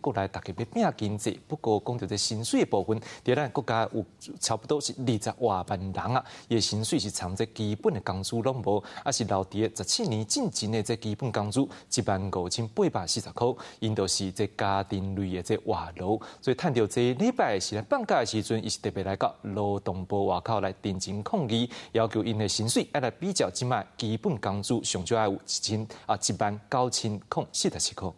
国内大家要拼经济，不过讲到这薪水的部分，在咱国家有差不多是二十万万人啊，伊的薪水是从这基本的工资拢无，啊是留伫十七年进前的这基本工资一万五千八百四十块，因都是这家庭类的这外劳，所以趁着这礼拜是来放假的时阵，伊是特别来到劳动部外口来定情抗议，要求因的薪水要来比较即卖基本工资上少要有一千啊一万九千空四十七块。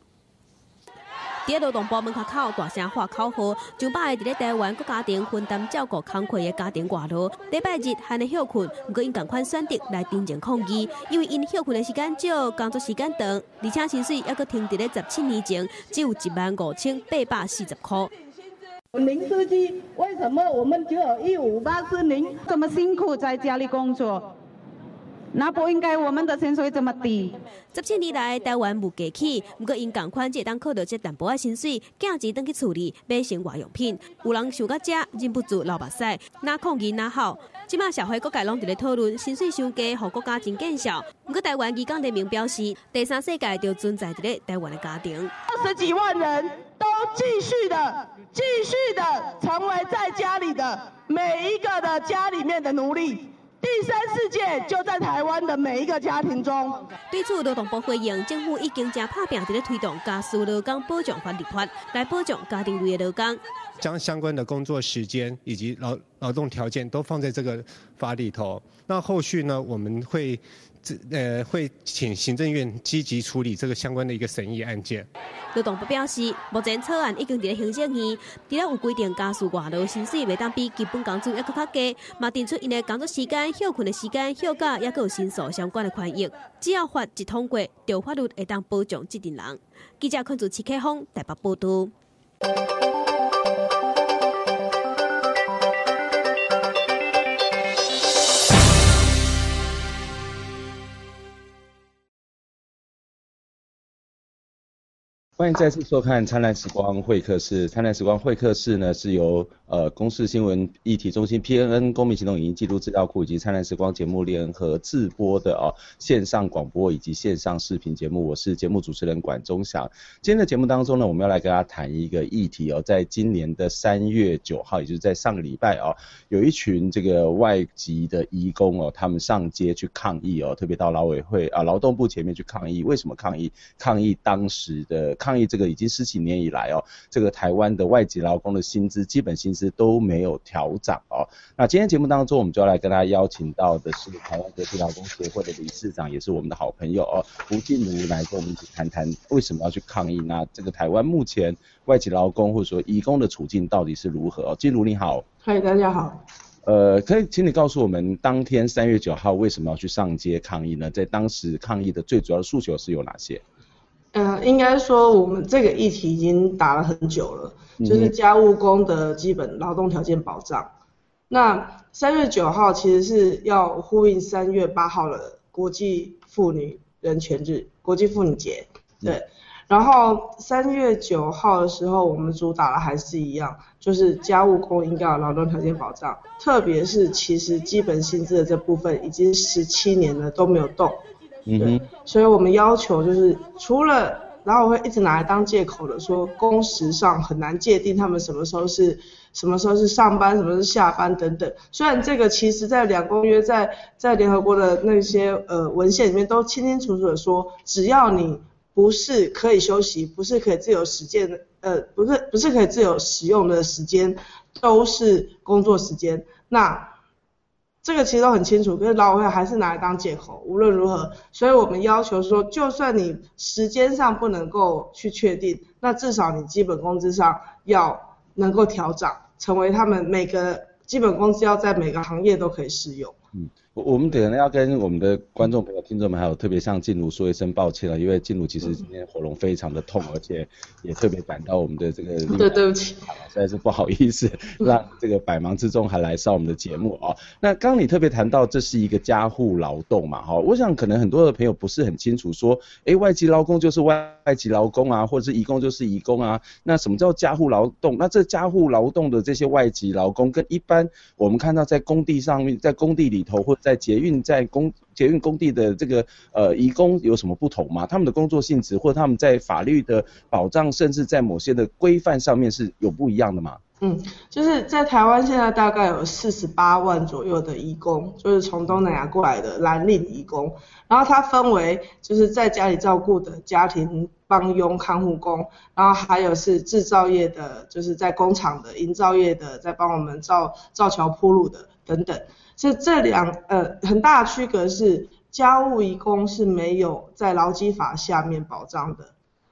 伫个劳动部门口口大声喊口号，上百个伫咧台湾各家庭分担照顾工课的家庭外劳，礼拜日还能休困，不过因同款选择来定情抗议，因为因休困的时间少，工作时间长，而且薪水还阁停伫咧十七年前只有一万五千八百四十块。林司机，为什么我们只有一五八四零这么辛苦在家里工作？那不应该，我们的薪水这么低。十七年来，台湾无计起，不过因共款只当靠到这淡薄仔薪水，价钱登去处理买生活用品。有人想到这忍不住流目屎，哪抗议哪好。即马社会各界拢伫咧讨论薪水伤低，互国家真见效。不过台湾移工联盟表示，第三世界就存在伫咧台湾的家庭，二十几万人都继续的、继续的成为在家里的每一个的家里面的奴隶。第三世界就在台湾的每一个家庭中。对此，劳动部回应，政府已经正拍拼在推动家事劳工保障法立法，来保障家庭类的劳工。将相关的工作时间以及劳劳动条件都放在这个法里头。那后续呢，我们会。呃会请行政院积极处理这个相关的一个审议案件。劳动部表示，目前草案已经伫咧行政院，除了有规定家属外劳薪水未当比基本工资还佫较低，嘛定出因的工作时间、休困的时间、休假，也有申诉相关的权益。只要法一通过，就法律会当保障这群人。记者看住齐克峰台北报道。欢迎再次收看《灿烂时光会客室》。灿烂时光会客室呢，是由呃公视新闻议题中心、PNN 公民行动影音记录资料库以及灿烂时光节目联合制播的哦线上广播以及线上视频节目。我是节目主持人管中祥。今天的节目当中呢，我们要来跟大家谈一个议题哦，在今年的三月九号，也就是在上个礼拜哦，有一群这个外籍的移工哦，他们上街去抗议哦，特别到劳委会啊劳动部前面去抗议。为什么抗议？抗议当时的抗。抗议这个已经十几年以来哦，这个台湾的外籍劳工的薪资基本薪资都没有调涨哦。那今天节目当中，我们就要来跟大家邀请到的是台湾国际劳工协会的理事长，也是我们的好朋友哦，胡静茹来跟我们一起谈谈为什么要去抗议。那这个台湾目前外籍劳工或者说移工的处境到底是如何？哦，静茹你好。嗨，大家好。呃，可以请你告诉我们，当天三月九号为什么要去上街抗议呢？在当时抗议的最主要的诉求是有哪些？嗯、呃，应该说我们这个议题已经打了很久了，就是家务工的基本劳动条件保障。嗯、那三月九号其实是要呼应三月八号的国际妇女人权日，国际妇女节。对，嗯、然后三月九号的时候，我们主打的还是一样，就是家务工应该有劳动条件保障，特别是其实基本薪资的这部分已经十七年了都没有动。对，所以我们要求就是，除了然后我会一直拿来当借口的说，工时上很难界定他们什么时候是什么时候是上班，什么是下班等等。虽然这个其实在两公约在在联合国的那些呃文献里面都清清楚楚的说，只要你不是可以休息，不是可以自由实践的，呃，不是不是可以自由使用的时间，都是工作时间。那这个其实都很清楚，可是劳委会还是拿来当借口。无论如何，所以我们要求说，就算你时间上不能够去确定，那至少你基本工资上要能够调涨，成为他们每个基本工资要在每个行业都可以适用。嗯。我们可能要跟我们的观众朋友、听众们，还有特别向静茹说一声抱歉了，因为静茹其实今天喉咙非常的痛，而且也特别感到我们的这个。对，对不起。实在是不好意思，让这个百忙之中还来上我们的节目啊。那刚刚你特别谈到这是一个家户劳动嘛，哈，我想可能很多的朋友不是很清楚，说，哎，外籍劳工就是外外籍劳工啊，或者是移工就是移工啊，那什么叫家户劳动？那这家户劳动的这些外籍劳工，跟一般我们看到在工地上面，在工地里头或在捷运在工捷运工地的这个呃移工有什么不同吗？他们的工作性质或者他们在法律的保障，甚至在某些的规范上面是有不一样的吗？嗯，就是在台湾现在大概有四十八万左右的移工，就是从东南亚过来的蓝领移工。然后它分为就是在家里照顾的家庭帮佣、看护工，然后还有是制造业的，就是在工厂的营造业的，在帮我们造造桥铺路的等等。这这两呃很大的区隔是，家务移工是没有在劳基法下面保障的，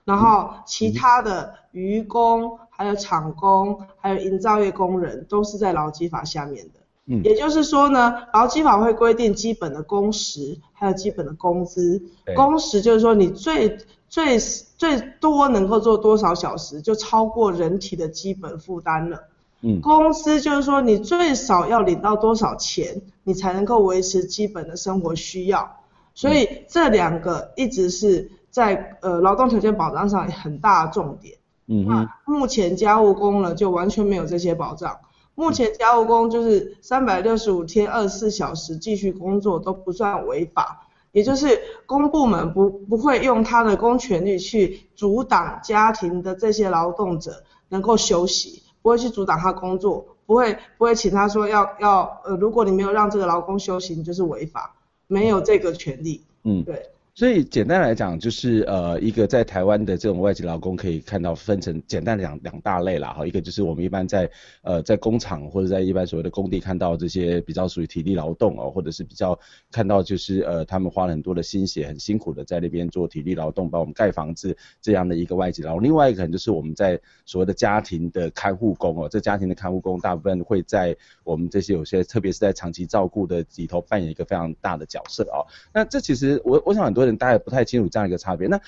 然后其他的渔工。还有厂工，还有营造业工人，都是在劳基法下面的。嗯，也就是说呢，劳基法会规定基本的工时，还有基本的工资。工时就是说你最最最多能够做多少小时，就超过人体的基本负担了。嗯，工资就是说你最少要领到多少钱，你才能够维持基本的生活需要。所以这两个一直是在呃劳动条件保障上很大的重点。嗯，目前家务工呢就完全没有这些保障。目前家务工就是三百六十五天二十四小时继续工作都不算违法，也就是公部门不不会用他的公权力去阻挡家庭的这些劳动者能够休息，不会去阻挡他工作，不会不会请他说要要呃，如果你没有让这个劳工休息，你就是违法，没有这个权利。嗯，对。所以简单来讲，就是呃一个在台湾的这种外籍劳工可以看到分成简单的两两大类啦哈，一个就是我们一般在呃在工厂或者在一般所谓的工地看到这些比较属于体力劳动哦，或者是比较看到就是呃他们花了很多的心血，很辛苦的在那边做体力劳动，帮我们盖房子这样的一个外籍劳工。另外一个可能就是我们在所谓的家庭的看护工哦，这家庭的看护工大部分会在我们这些有些特别是在长期照顾的里头扮演一个非常大的角色哦。那这其实我我想很多人。大家也不太清楚这样一个差别。那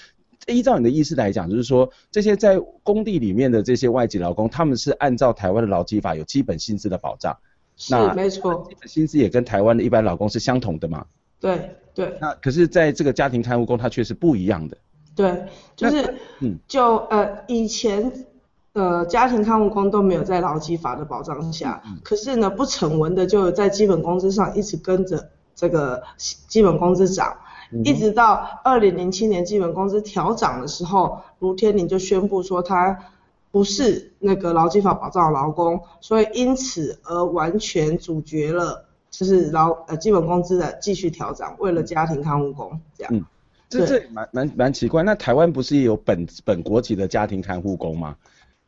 依照你的意思来讲，就是说这些在工地里面的这些外籍劳工，他们是按照台湾的劳基法有基本薪资的保障。是，那没错。基本薪资也跟台湾的一般劳工是相同的嘛？对对。那可是在这个家庭看护工，他却是不一样的。对，就是嗯，就呃以前呃家庭看护工都没有在劳基法的保障下，嗯嗯、可是呢不成文的就在基本工资上一直跟着这个基本工资涨。一直到二零零七年基本工资调涨的时候，卢天麟就宣布说他不是那个劳基法保障的劳工，所以因此而完全阻绝了就是劳呃基本工资的继续调涨，为了家庭看护工这样。嗯，这这蛮蛮蛮奇怪。那台湾不是也有本本国籍的家庭看护工吗？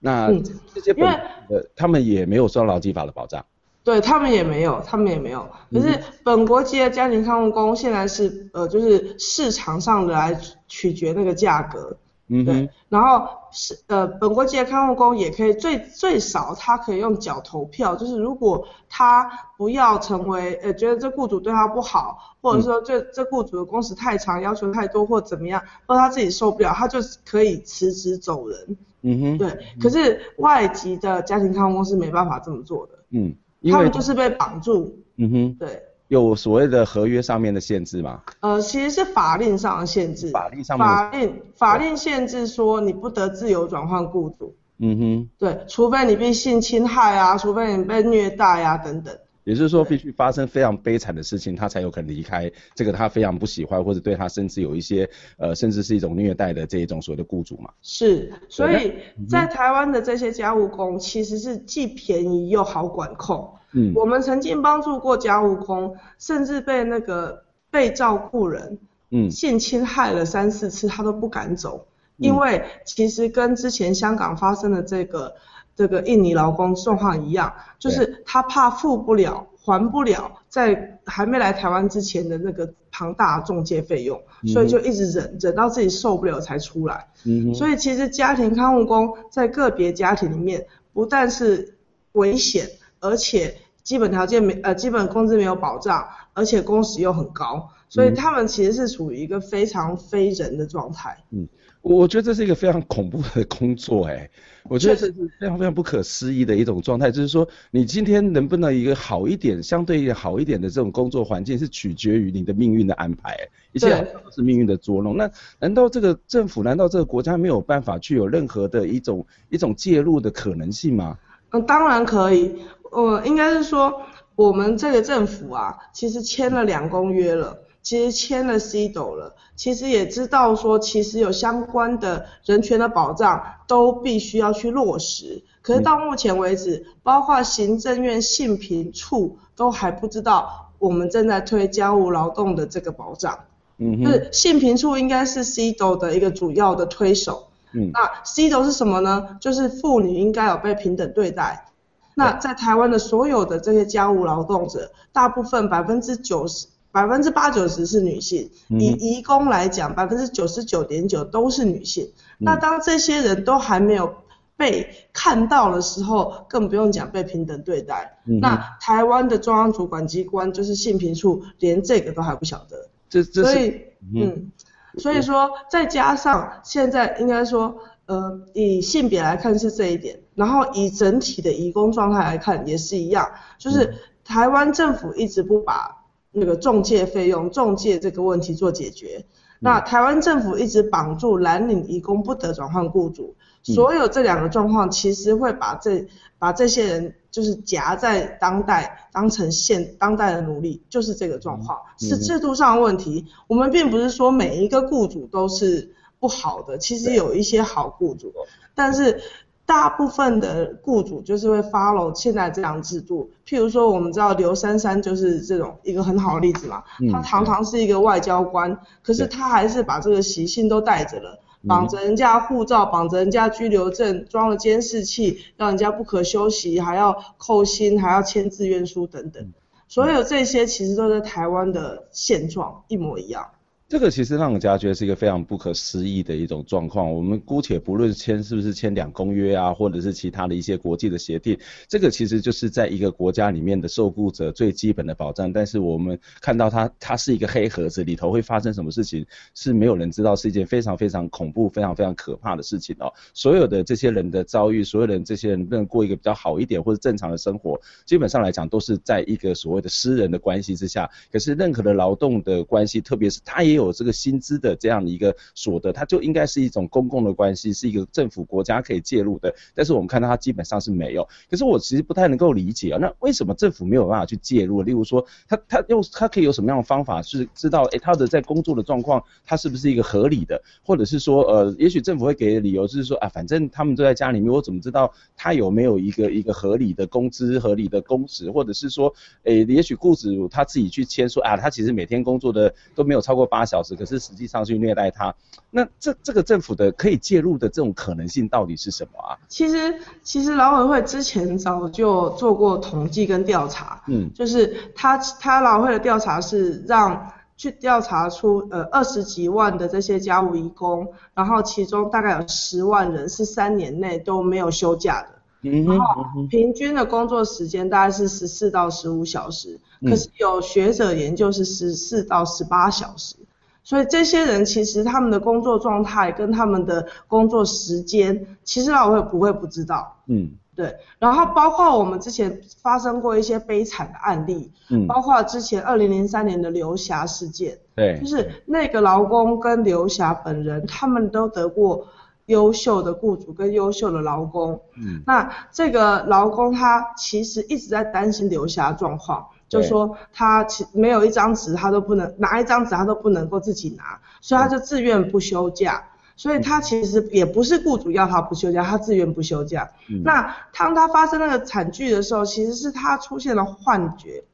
那这些本呃他们也没有受到劳基法的保障。对他们也没有，他们也没有。可是本国籍的家庭看护工现在是呃，就是市场上的来取决那个价格。嗯，对。然后是呃，本国籍的看护工也可以最最少他可以用脚投票，就是如果他不要成为呃，觉得这雇主对他不好，或者说这这雇主的工时太长，要求太多或怎么样，或他自己受不了，他就可以辞职走人。嗯哼。对。可是外籍的家庭看护工是没办法这么做的。嗯。他们就是被绑住，嗯哼，对，有所谓的合约上面的限制吗？呃，其实是法令上的限制，法令上面，法令法令限制说你不得自由转换雇主，嗯哼，对，除非你被性侵害啊，除非你被虐待啊等等。也就是说，必须发生非常悲惨的事情，他才有可能离开这个他非常不喜欢，或者对他甚至有一些呃，甚至是一种虐待的这一种所谓的雇主嘛。是，所以在台湾的这些家务工其实是既便宜又好管控。嗯，我们曾经帮助过家务工，甚至被那个被照顾人嗯性侵害了三四次，他都不敢走，因为其实跟之前香港发生的这个。这个印尼劳工状况一样，就是他怕付不了、还不了，在还没来台湾之前的那个庞大的仲介费用，所以就一直忍，忍到自己受不了才出来。嗯，所以其实家庭看护工在个别家庭里面，不但是危险，而且基本条件没呃基本工资没有保障，而且工时又很高，所以他们其实是处于一个非常非人的状态。嗯。我觉得这是一个非常恐怖的工作，哎，我觉得这是非常非常不可思议的一种状态，就是说你今天能不能一个好一点、相对好一点的这种工作环境，是取决于你的命运的安排，一切都是命运的捉弄。那难道这个政府，难道这个国家没有办法去有任何的一种一种介入的可能性吗？嗯，当然可以，呃，应该是说。我们这个政府啊，其实签了两公约了，其实签了 CEDAW 了，其实也知道说，其实有相关的人权的保障都必须要去落实。可是到目前为止，包括行政院性平处都还不知道我们正在推家务劳动的这个保障。嗯，就是性平处应该是 CEDAW 的一个主要的推手。嗯，那 CEDAW 是什么呢？就是妇女应该有被平等对待。那在台湾的所有的这些家务劳动者，大部分百分之九十、百分之八九十是女性。以移工来讲，百分之九十九点九都是女性。那当这些人都还没有被看到的时候，更不用讲被平等对待。那台湾的中央主管机关就是性平处，连这个都还不晓得。这这所以，嗯，所以说再加上现在应该说。呃，以性别来看是这一点，然后以整体的移工状态来看也是一样，就是台湾政府一直不把那个中介费用、中介这个问题做解决，那台湾政府一直绑住蓝领移工不得转换雇主，所有这两个状况其实会把这把这些人就是夹在当代当成现当代的奴隶，就是这个状况，是制度上的问题。我们并不是说每一个雇主都是。不好的，其实有一些好雇主，但是大部分的雇主就是会 follow 现在这样制度。譬如说，我们知道刘珊珊就是这种一个很好的例子嘛，她堂堂是一个外交官，可是她还是把这个习性都带着了，绑着人家护照，绑着人家居留证，装了监视器，让人家不可休息，还要扣薪，还要签自愿书等等，所有这些其实都在台湾的现状一模一样。这个其实让人家觉得是一个非常不可思议的一种状况。我们姑且不论签是不是签两公约啊，或者是其他的一些国际的协定，这个其实就是在一个国家里面的受雇者最基本的保障。但是我们看到它，它是一个黑盒子，里头会发生什么事情是没有人知道，是一件非常非常恐怖、非常非常可怕的事情哦。所有的这些人的遭遇，所有人这些人能过一个比较好一点或者正常的生活，基本上来讲都是在一个所谓的私人的关系之下。可是任何的劳动的关系，特别是他也有。这个薪资的这样的一个所得，它就应该是一种公共的关系，是一个政府国家可以介入的。但是我们看到它基本上是没有。可是我其实不太能够理解啊，那为什么政府没有办法去介入？例如说，他他用他可以有什么样的方法是知道，诶，他的在工作的状况，他是不是一个合理的？或者是说，呃，也许政府会给的理由就是说，啊，反正他们都在家里面，我怎么知道他有没有一个一个合理的工资、合理的工时？或者是说，诶，也许雇主他自己去签说，啊，他其实每天工作的都没有超过八小时，可是实际上去虐待他，那这这个政府的可以介入的这种可能性到底是什么啊？其实其实劳委会之前早就做过统计跟调查，嗯，就是他他劳委会的调查是让去调查出呃二十几万的这些家务移工，然后其中大概有十万人是三年内都没有休假的。然后平均的工作时间大概是十四到十五小时，可是有学者研究是十四到十八小时，所以这些人其实他们的工作状态跟他们的工作时间，其实劳委会不会不知道。嗯，对。然后包括我们之前发生过一些悲惨的案例，嗯，包括之前二零零三年的刘霞事件，对，就是那个劳工跟刘霞本人，他们都得过。优秀的雇主跟优秀的劳工，嗯，那这个劳工他其实一直在担心刘霞状况，就说他其没有一张纸他都不能拿一张纸他都不能够自己拿，所以他就自愿不休假，所以他其实也不是雇主要他不休假，他自愿不休假。嗯，那当他发生那个惨剧的时候，其实是他出现了幻觉，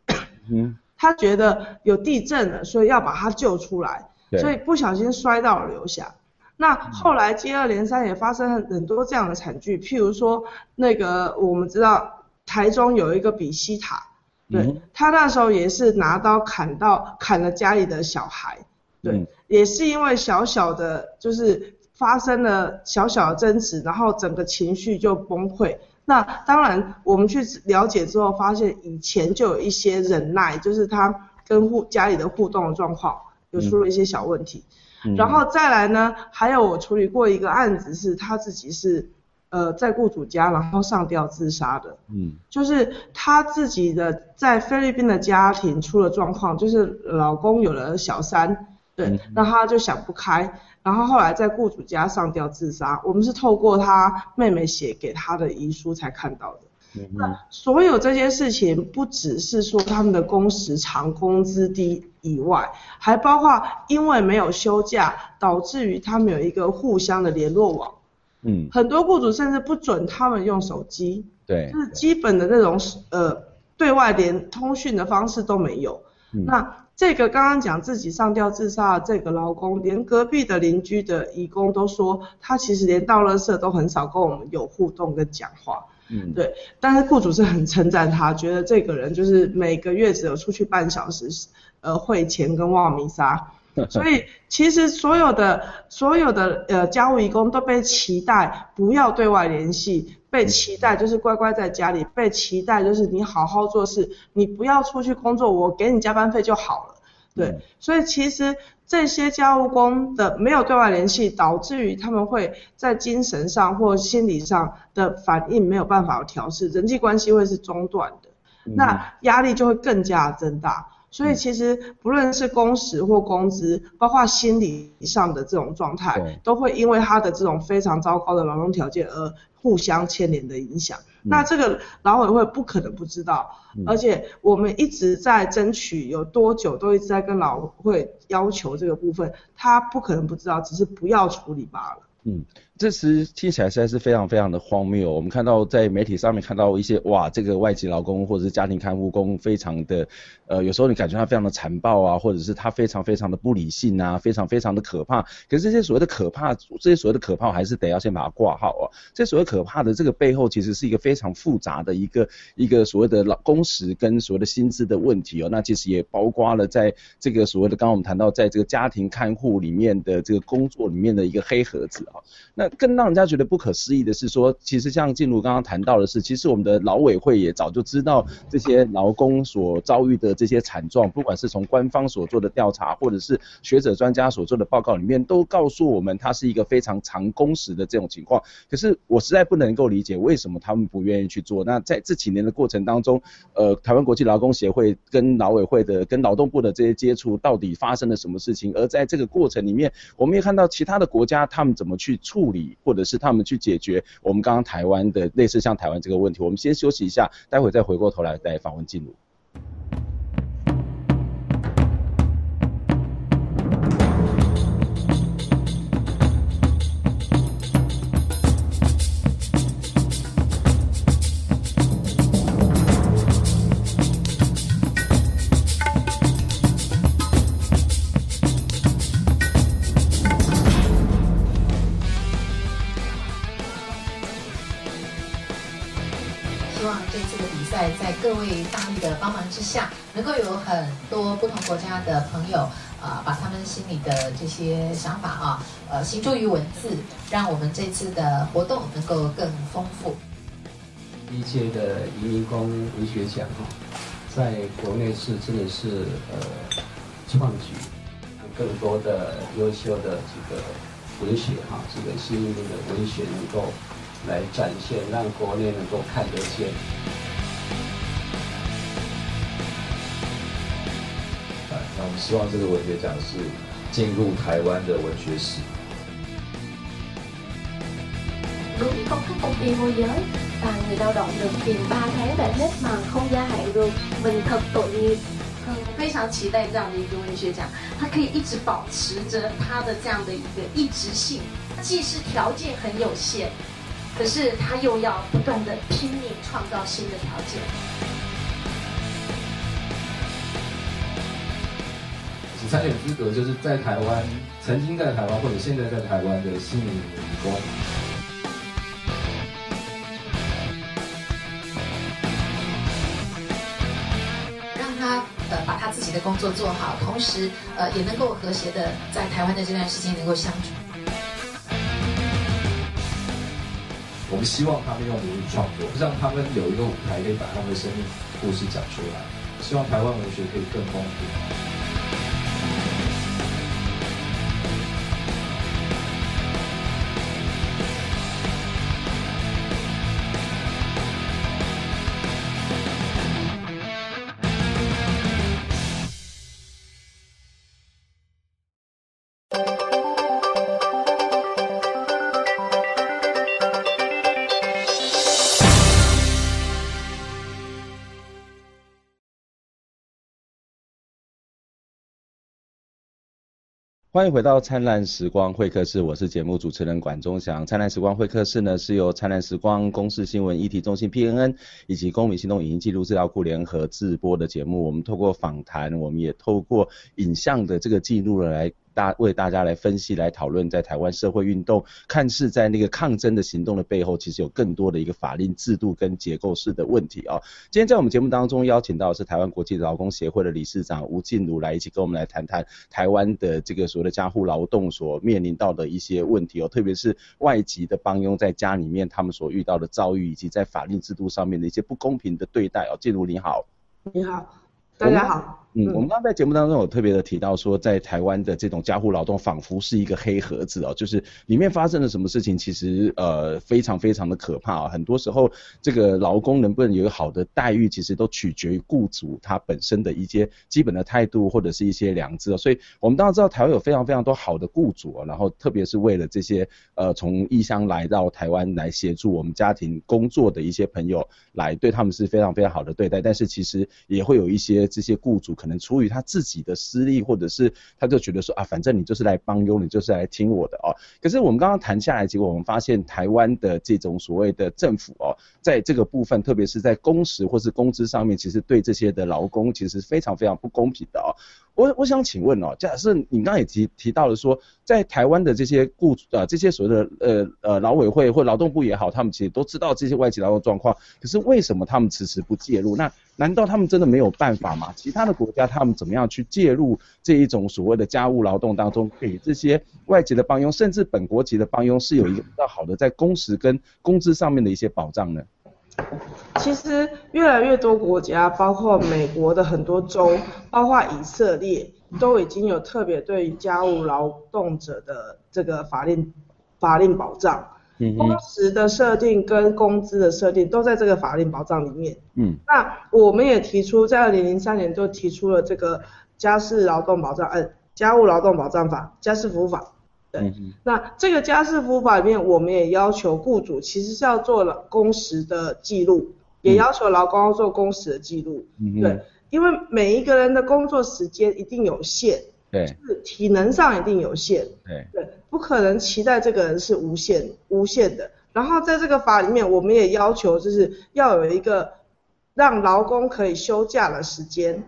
嗯，他觉得有地震了，所以要把他救出来，所以不小心摔到了刘霞。那后来接二连三也发生了很多这样的惨剧，譬如说那个我们知道台中有一个比西塔，对，他那时候也是拿刀砍到砍了家里的小孩，对，也是因为小小的就是发生了小小的争执，然后整个情绪就崩溃。那当然我们去了解之后发现以前就有一些忍耐，就是他跟互家里的互动的状况有出了一些小问题。然后再来呢，还有我处理过一个案子，是他自己是，呃，在雇主家然后上吊自杀的。嗯，就是她自己的在菲律宾的家庭出了状况，就是老公有了小三，对，那她就想不开，然后后来在雇主家上吊自杀。我们是透过她妹妹写给她的遗书才看到的。那所有这些事情，不只是说他们的工时长、工资低以外，还包括因为没有休假，导致于他们有一个互相的联络网。嗯，很多雇主甚至不准他们用手机，对，就是基本的那种呃对外连通讯的方式都没有。嗯、那这个刚刚讲自己上吊自杀的这个劳工，连隔壁的邻居的义工都说，他其实连到垃圾都很少跟我们有互动跟讲话。嗯，对，但是雇主是很称赞他，觉得这个人就是每个月只有出去半小时，呃，汇钱跟望弥撒，所以其实所有的所有的呃家务义工都被期待不要对外联系，被期待就是乖乖在家里，被期待就是你好好做事，你不要出去工作，我给你加班费就好了。对，所以其实这些家务工的没有对外联系，导致于他们会在精神上或心理上的反应没有办法调试，人际关系会是中断的，那压力就会更加增大。所以其实不论是工时或工资，包括心理上的这种状态，都会因为他的这种非常糟糕的劳动条件而互相牵连的影响。那这个劳委会不可能不知道，而且我们一直在争取，有多久都一直在跟劳委会要求这个部分，他不可能不知道，只是不要处理罢了。嗯。这时听起来实在是非常非常的荒谬。我们看到在媒体上面看到一些哇，这个外籍劳工或者是家庭看护工，非常的呃，有时候你感觉他非常的残暴啊，或者是他非常非常的不理性啊，非常非常的可怕。可是这些所谓的可怕，这些所谓的可怕，还是得要先把它挂号啊。这所谓可怕的这个背后，其实是一个非常复杂的一个一个所谓的劳工时跟所谓的薪资的问题哦。那其实也包括了在这个所谓的刚刚我们谈到，在这个家庭看护里面的这个工作里面的一个黑盒子啊。那更让人家觉得不可思议的是说，其实像静茹刚刚谈到的是，其实我们的劳委会也早就知道这些劳工所遭遇的这些惨状，不管是从官方所做的调查，或者是学者专家所做的报告里面，都告诉我们它是一个非常长工时的这种情况。可是我实在不能够理解为什么他们不愿意去做。那在这几年的过程当中，呃，台湾国际劳工协会跟劳委会的、跟劳动部的这些接触，到底发生了什么事情？而在这个过程里面，我们也看到其他的国家他们怎么去处理，或者是他们去解决我们刚刚台湾的类似像台湾这个问题，我们先休息一下，待会再回过头来再访问静茹。的朋友啊、把他们心里的这些想法啊，呃，形诸于文字，让我们这次的活动能够更丰富。一届的移民工文学奖哈，在国内是真的是呃创举，更多的优秀的这个文学哈，这个新移民的文学能够来展现，让国内能够看得见。希望这个文学奖是进入台湾的文学史。非常期待这样的一个文学奖它可以一直保持着它的这样的一个一直性既是条件很有限可是他又要不断的拼命创造新的条件。参选资格就是在台湾，曾经在台湾或者现在在台湾的新移民工，让他呃把他自己的工作做好，同时呃也能够和谐的在台湾的这段时间能够相处。我们希望他们用努力创作，让他们有一个舞台可以把他们的生命故事讲出来。希望台湾文学可以更丰富。欢迎回到灿烂时光会客室，我是节目主持人管中祥。灿烂时光会客室呢，是由灿烂时光公视新闻议题中心 PNN 以及公民行动影音记录资料库联合制播的节目。我们透过访谈，我们也透过影像的这个记录来。大为大家来分析、来讨论，在台湾社会运动看似在那个抗争的行动的背后，其实有更多的一个法令制度跟结构式的问题啊、哦。今天在我们节目当中邀请到的是台湾国际劳工协会的理事长吴静茹来一起跟我们来谈谈台湾的这个所谓的家户劳动所面临到的一些问题哦，特别是外籍的帮佣在家里面他们所遇到的遭遇，以及在法令制度上面的一些不公平的对待哦。静茹你好，你好。大家好，嗯，我们刚刚在节目当中有特别的提到说，在台湾的这种家户劳动仿佛是一个黑盒子哦，就是里面发生了什么事情，其实呃非常非常的可怕啊。很多时候，这个劳工能不能有好的待遇，其实都取决于雇主他本身的一些基本的态度或者是一些良知哦。所以我们当然知道台湾有非常非常多好的雇主哦，然后特别是为了这些呃从异乡来到台湾来协助我们家庭工作的一些朋友，来对他们是非常非常好的对待。但是其实也会有一些。这些雇主可能出于他自己的私利，或者是他就觉得说啊，反正你就是来帮佣，你就是来听我的哦。可是我们刚刚谈下来，结果我们发现台湾的这种所谓的政府哦，在这个部分，特别是在工时或是工资上面，其实对这些的劳工其实非常非常不公平的哦。我我想请问哦，假设你刚才也提提到了说，在台湾的这些雇主啊，这些所谓的呃呃劳委会或劳动部也好，他们其实都知道这些外籍劳动状况，可是为什么他们迟迟不介入？那难道他们真的没有办法吗？其他的国家他们怎么样去介入这一种所谓的家务劳动当中，给这些外籍的帮佣，甚至本国籍的帮佣是有一个比较好的在工时跟工资上面的一些保障呢？其实越来越多国家，包括美国的很多州，包括以色列，都已经有特别对于家务劳动者的这个法令法令保障。嗯，工时的设定跟工资的设定都在这个法令保障里面。嗯，那我们也提出，在二零零三年就提出了这个家事劳动保障，呃，家务劳动保障法，家事服务法。对，嗯、那这个家事服务法里面，我们也要求雇主其实是要做了工时的记录，也要求劳工要做工时的记录。嗯，对，因为每一个人的工作时间一定有限，对，是体能上一定有限，对，对，不可能期待这个人是无限无限的。然后在这个法里面，我们也要求就是要有一个让劳工可以休假的时间，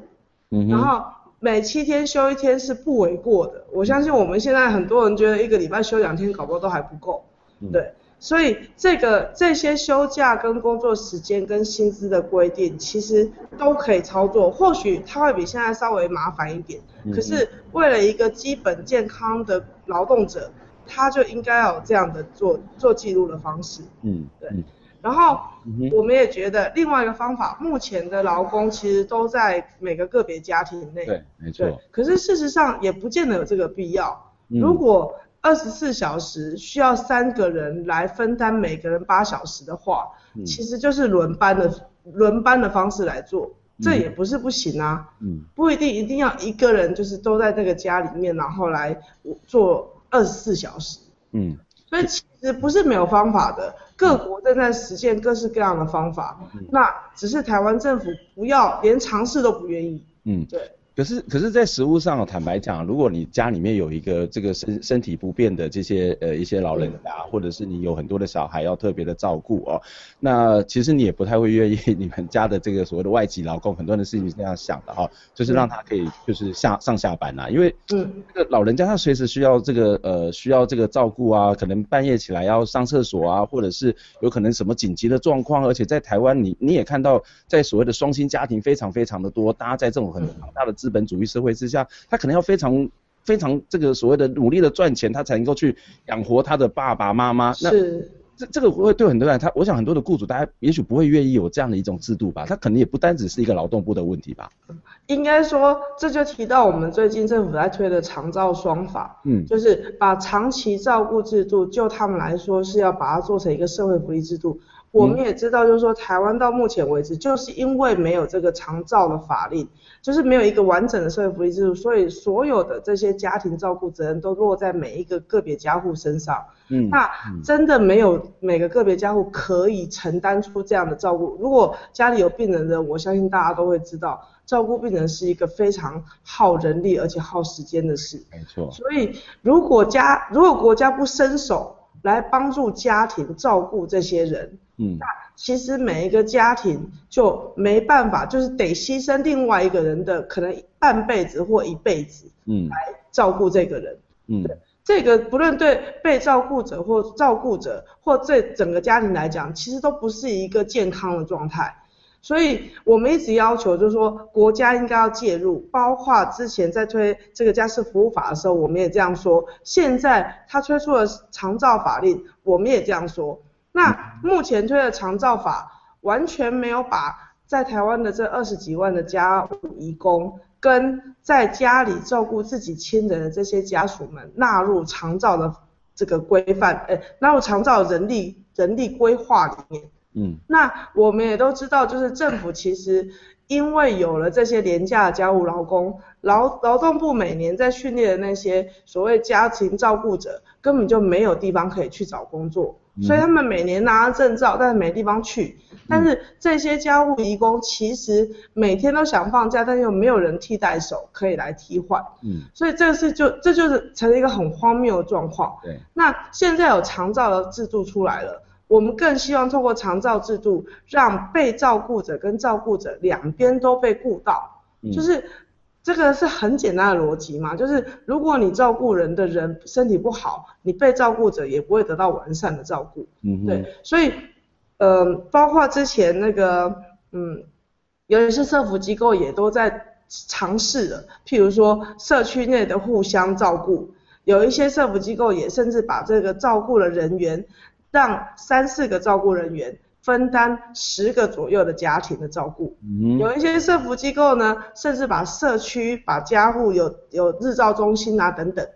嗯，然后。每七天休一天是不为过的，我相信我们现在很多人觉得一个礼拜休两天搞不好都还不够，对，所以这个这些休假跟工作时间跟薪资的规定其实都可以操作，或许它会比现在稍微麻烦一点，可是为了一个基本健康的劳动者，他就应该要有这样的做做记录的方式，嗯，对。然后我们也觉得另外一个方法，目前的劳工其实都在每个个别家庭内，对，没错。可是事实上也不见得有这个必要。如果二十四小时需要三个人来分担每个人八小时的话，其实就是轮班的轮班的方式来做，这也不是不行啊。嗯，不一定一定要一个人就是都在这个家里面，然后来做二十四小时。嗯，所以其实不是没有方法的。各国正在实现各式各样的方法，嗯、那只是台湾政府不要，连尝试都不愿意。嗯，对。可是，可是在食物上，坦白讲，如果你家里面有一个这个身身体不便的这些呃一些老人啊，或者是你有很多的小孩要特别的照顾哦，那其实你也不太会愿意 你们家的这个所谓的外籍劳工，很多人的事情是这样想的哈、哦，就是让他可以就是下上下班啊，因为嗯，这个老人家他随时需要这个呃需要这个照顾啊，可能半夜起来要上厕所啊，或者是有可能什么紧急的状况，而且在台湾你你也看到在所谓的双薪家庭非常非常的多，大家在这种很庞大的资本主义社会之下，他可能要非常非常这个所谓的努力的赚钱，他才能够去养活他的爸爸妈妈。那是这这个会对很多人，他我想很多的雇主，大家也许不会愿意有这样的一种制度吧？他可能也不单只是一个劳动部的问题吧？应该说，这就提到我们最近政府在推的长照双法，嗯，就是把长期照顾制度，就他们来说是要把它做成一个社会福利制度。我们也知道，就是说台湾到目前为止，就是因为没有这个长照的法令，就是没有一个完整的社会福利制度，所以所有的这些家庭照顾责任都落在每一个个别家户身上。嗯，那真的没有每个个别家户可以承担出这样的照顾。如果家里有病人的，我相信大家都会知道。照顾病人是一个非常耗人力而且耗时间的事，没错。所以如果家如果国家不伸手来帮助家庭照顾这些人，嗯，那其实每一个家庭就没办法，就是得牺牲另外一个人的可能半辈子或一辈子，嗯，来照顾这个人，嗯，对，这个不论对被照顾者或照顾者或这整个家庭来讲，其实都不是一个健康的状态。所以我们一直要求，就是说国家应该要介入，包括之前在推这个家事服务法的时候，我们也这样说。现在他推出了长照法令，我们也这样说。那目前推的长照法完全没有把在台湾的这二十几万的家务移工跟在家里照顾自己亲人的这些家属们纳入长照的这个规范，哎，纳入长照人力人力规划里面。嗯，那我们也都知道，就是政府其实因为有了这些廉价的家务劳工，劳劳动部每年在训练的那些所谓家庭照顾者，根本就没有地方可以去找工作，所以他们每年拿了证照，但是没地方去。但是这些家务移工其实每天都想放假，但又没有人替代手可以来替换。嗯，所以这是就这就是成了一个很荒谬的状况。对，那现在有长照的制度出来了。我们更希望透过长照制度，让被照顾者跟照顾者两边都被顾到，嗯、就是这个是很简单的逻辑嘛，就是如果你照顾人的人身体不好，你被照顾者也不会得到完善的照顾，嗯，对，所以，呃，包括之前那个，嗯，有一些社服机构也都在尝试了，譬如说社区内的互相照顾，有一些社服机构也甚至把这个照顾的人员。让三四个照顾人员分担十个左右的家庭的照顾，嗯，有一些社福机构呢，甚至把社区、把家户有有日照中心啊等等。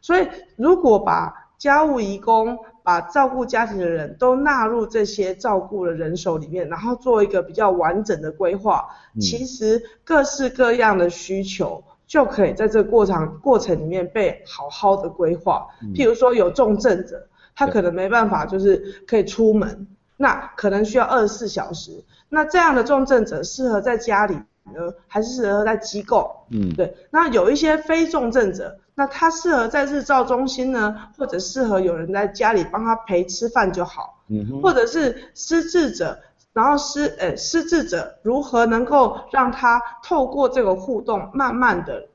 所以，如果把家务移工、把照顾家庭的人都纳入这些照顾的人手里面，然后做一个比较完整的规划，嗯，其实各式各样的需求就可以在这个过程过程里面被好好的规划。譬如说有重症者。他可能没办法，就是可以出门，那可能需要二十四小时。那这样的重症者适合在家里呢，还是适合在机构？嗯，对。那有一些非重症者，那他适合在日照中心呢，或者适合有人在家里帮他陪吃饭就好。嗯，或者是失智者，然后失呃失智者如何能够让他透过这个互动，慢慢的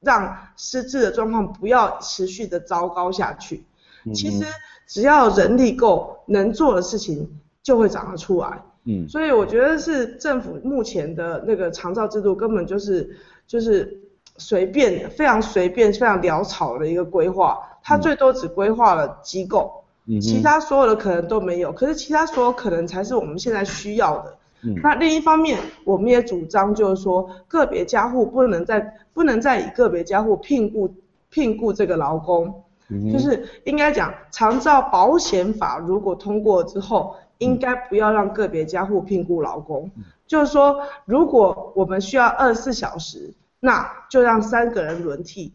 让失智的状况不要持续的糟糕下去。嗯，其实。只要人力够，能做的事情就会长得出来。嗯，所以我觉得是政府目前的那个长照制度根本就是就是随便，非常随便、非常潦草的一个规划。它最多只规划了机构，嗯，其他所有的可能都没有。可是其他所有可能才是我们现在需要的。嗯，那另一方面，我们也主张就是说，个别家户不能再不能再以个别家户聘雇聘雇这个劳工。就是应该讲，长照保险法如果通过之后，应该不要让个别家户聘雇劳工。就是说，如果我们需要二十四小时，那就让三个人轮替，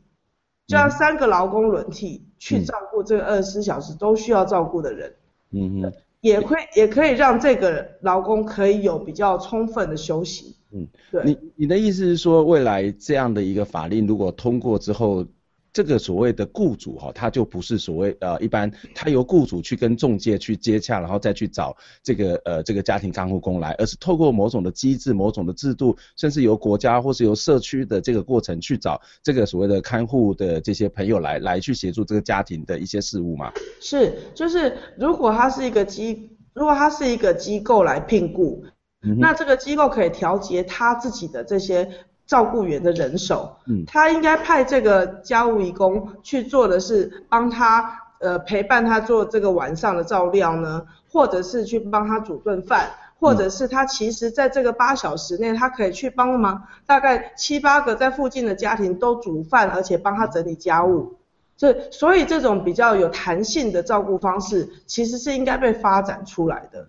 就让三个劳工轮替去照顾这个二十四小时都需要照顾的人。嗯嗯，也会也可以让这个劳工可以有比较充分的休息。嗯，对。你你的意思是说，未来这样的一个法令如果通过之后，这个所谓的雇主哈，他就不是所谓呃一般，他由雇主去跟中介去接洽，然后再去找这个呃这个家庭看护工来，而是透过某种的机制、某种的制度，甚至由国家或是由社区的这个过程去找这个所谓的看护的这些朋友来来去协助这个家庭的一些事务嘛？是，就是如果他是一个机，如果他是一个机构来聘雇，嗯，那这个机构可以调节他自己的这些。照顾员的人手，嗯，他应该派这个家务义工去做的是帮他呃陪伴他做这个晚上的照料呢，或者是去帮他煮顿饭，或者是他其实在这个八小时内，他可以去帮忙？大概七八个在附近的家庭都煮饭，而且帮他整理家务。所以，所以这种比较有弹性的照顾方式，其实是应该被发展出来的。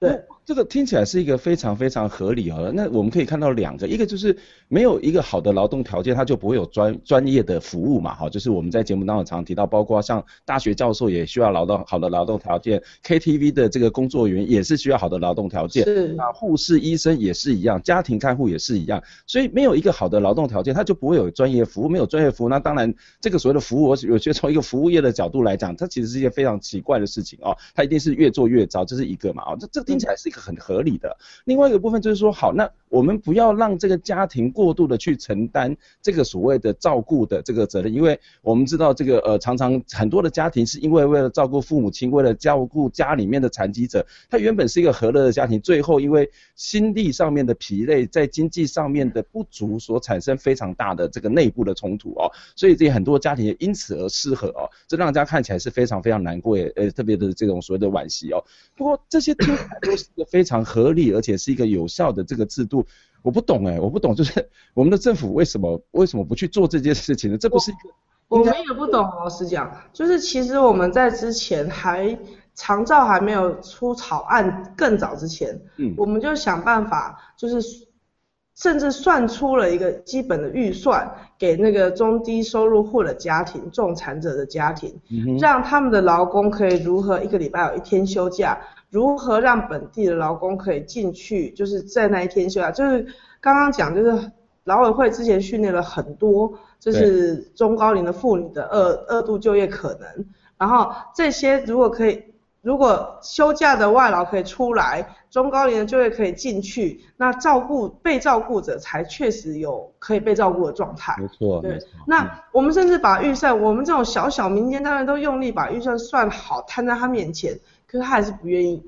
对，这个听起来是一个非常非常合理哦。那我们可以看到两个，一个就是没有一个好的劳动条件，它就不会有专专业的服务嘛，哈，就是我们在节目当中常提到，包括像大学教授也需要劳动好的劳动条件，KTV 的这个工作人员也是需要好的劳动条件，是啊，护士、医生也是一样，家庭看护也是一样，所以没有一个好的劳动条件，它就不会有专业服务，没有专业服务，那当然这个所谓的服务，我我觉得从一个服务业的角度来讲，它其实是一件非常奇怪的事情哦，它一定是越做越糟，这是一个嘛，哦，这这听起来是一个很合理的。另外一个部分就是说，好，那我们不要让这个家庭过度的去承担这个所谓的照顾的这个责任，因为我们知道这个呃，常常很多的家庭是因为为了照顾父母亲，为了照顾家里面的残疾者，他原本是一个和乐的家庭，最后因为心力上面的疲累，在经济上面的不足所产生非常大的这个内部的冲突哦，所以这很多家庭也因此而失和哦，这让大家看起来是非常非常难过，也呃特别的这种所谓的惋惜哦。不过这些听起来都是个非常合理，而且是一个有效的这个制度，我不懂哎，我不懂，就是 我们的政府为什么为什么不去做这件事情呢？这不是一个我，我们也不懂，老实讲，就是其实我们在之前还长照还没有出草案更早之前，嗯，我们就想办法，就是甚至算出了一个基本的预算给那个中低收入户的家庭、重残者的家庭，嗯，让他们的劳工可以如何一个礼拜有一天休假。如何让本地的劳工可以进去？就是在那一天休假，就是刚刚讲，就是劳委会之前训练了很多，就是中高龄的妇女的二二度就业可能。然后这些如果可以，如果休假的外劳可以出来，中高龄的就业可以进去，那照顾被照顾者才确实有可以被照顾的状态。没错，对。那我们甚至把预算，我们这种小小民间单位都用力把预算算好，摊在他面前。可是他还是不愿意。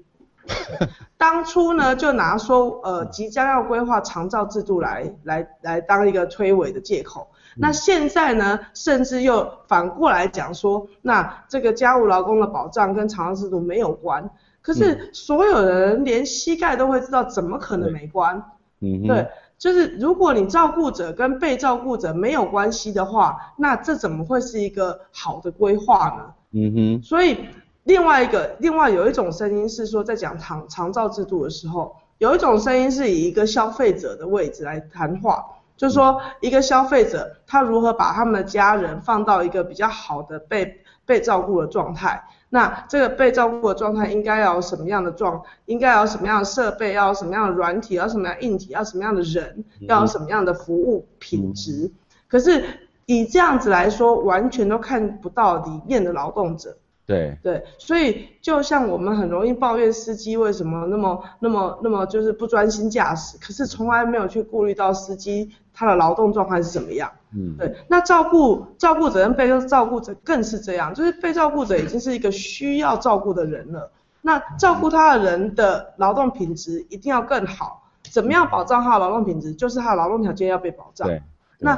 当初呢，就拿说呃即将要规划长照制度来来来当一个推诿的借口。那现在呢，甚至又反过来讲说，那这个家务劳工的保障跟长照制度没有关。可是所有人连膝盖都会知道，怎么可能没关？嗯，对，就是如果你照顾者跟被照顾者没有关系的话，那这怎么会是一个好的规划呢？嗯哼，所以。另外一个，另外有一种声音是说，在讲长长照制度的时候，有一种声音是以一个消费者的位置来谈话，就是说一个消费者他如何把他们的家人放到一个比较好的被被照顾的状态，那这个被照顾的状态应该要有什么样的状，应该要有什么样的设备，要有什么样的软体，要什么样的硬体，要什么样的人，要有什么样的服务品质。可是以这样子来说，完全都看不到里面的劳动者。对对，所以就像我们很容易抱怨司机为什么那么那么那么就是不专心驾驶，可是从来没有去顾虑到司机他的劳动状态是怎么样。嗯，对，那照顾照顾者跟被照顾者更是这样，就是被照顾者已经是一个需要照顾的人了，那照顾他的人的劳动品质一定要更好。怎么样保障他的劳动品质？就是他的劳动条件要被保障。对，那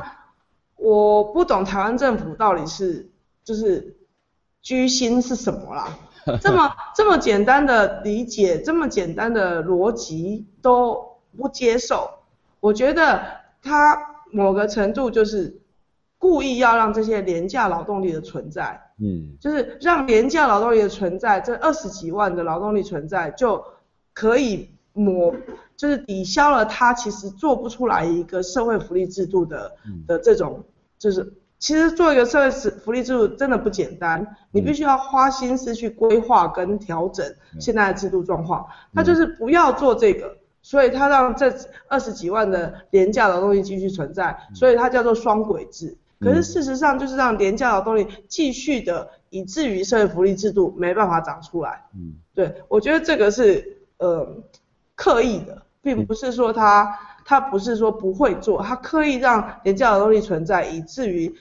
我不懂台湾政府到底是就是。居心是什么啦？这么 这么简单的理解，这么简单的逻辑都不接受，我觉得他某个程度就是故意要让这些廉价劳动力的存在，嗯，就是让廉价劳动力的存在，这二十几万的劳动力存在就可以抹，就是抵消了他其实做不出来一个社会福利制度的的这种就是。其实做一个社会福利制度真的不简单，你必须要花心思去规划跟调整现在的制度状况。他就是不要做这个，所以他让这二十几万的廉价劳动力继续存在，所以它叫做双轨制。可是事实上就是让廉价劳动力继续的，以至于社会福利制度没办法长出来。嗯，对，我觉得这个是呃刻意的，并不是说他他不是说不会做，他刻意让廉价劳动力存在，以至于。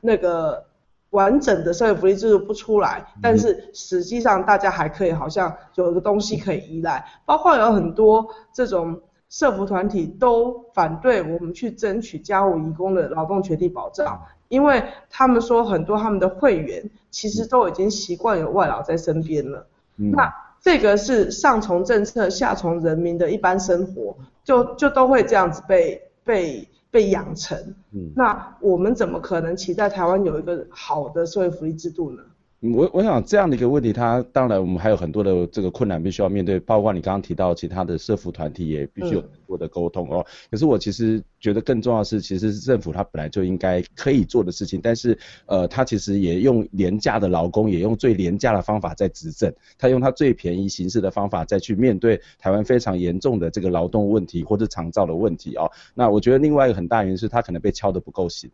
那个完整的社会福利制度不出来，但是实际上大家还可以好像有一个东西可以依赖，包括有很多这种社福团体都反对我们去争取家务移工的劳动权利保障，因为他们说很多他们的会员其实都已经习惯有外劳在身边了，那这个是上从政策下从人民的一般生活，就就都会这样子被被。被养成，嗯，那我们怎么可能期待台湾有一个好的社会福利制度呢？我我想这样的一个问题，它当然我们还有很多的这个困难必须要面对，包括你刚刚提到其他的社福团体也必须有很多的沟通哦。可是我其实觉得更重要的是，其实是政府它本来就应该可以做的事情，但是呃，它其实也用廉价的劳工，也用最廉价的方法在执政，它用它最便宜形式的方法再去面对台湾非常严重的这个劳动问题或者长照的问题哦。那我觉得另外一个很大原因是它可能被敲得不够醒。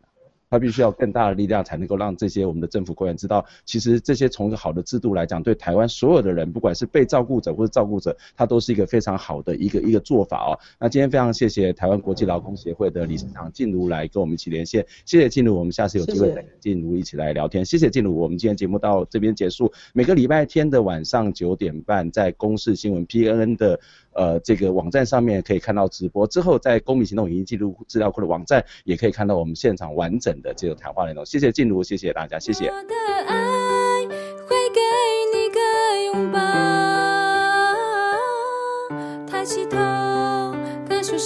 他必须要更大的力量，才能够让这些我们的政府官员知道，其实这些从一个好的制度来讲，对台湾所有的人，不管是被照顾者或者照顾者，他都是一个非常好的一个一个做法哦。那今天非常谢谢台湾国际劳工协会的理事长静茹来跟我们一起连线，谢谢静茹，我们下次有机会再跟静茹一起来聊天。谢谢静茹，我们今天节目到这边结束。每个礼拜天的晚上九点半，在公视新闻 PNN 的。呃，这个网站上面可以看到直播，之后在公民行动影音记录资料库的网站也可以看到我们现场完整的这个谈话内容。谢谢静茹，谢谢大家，谢谢。我的爱会给你个拥抱，抬起头，感受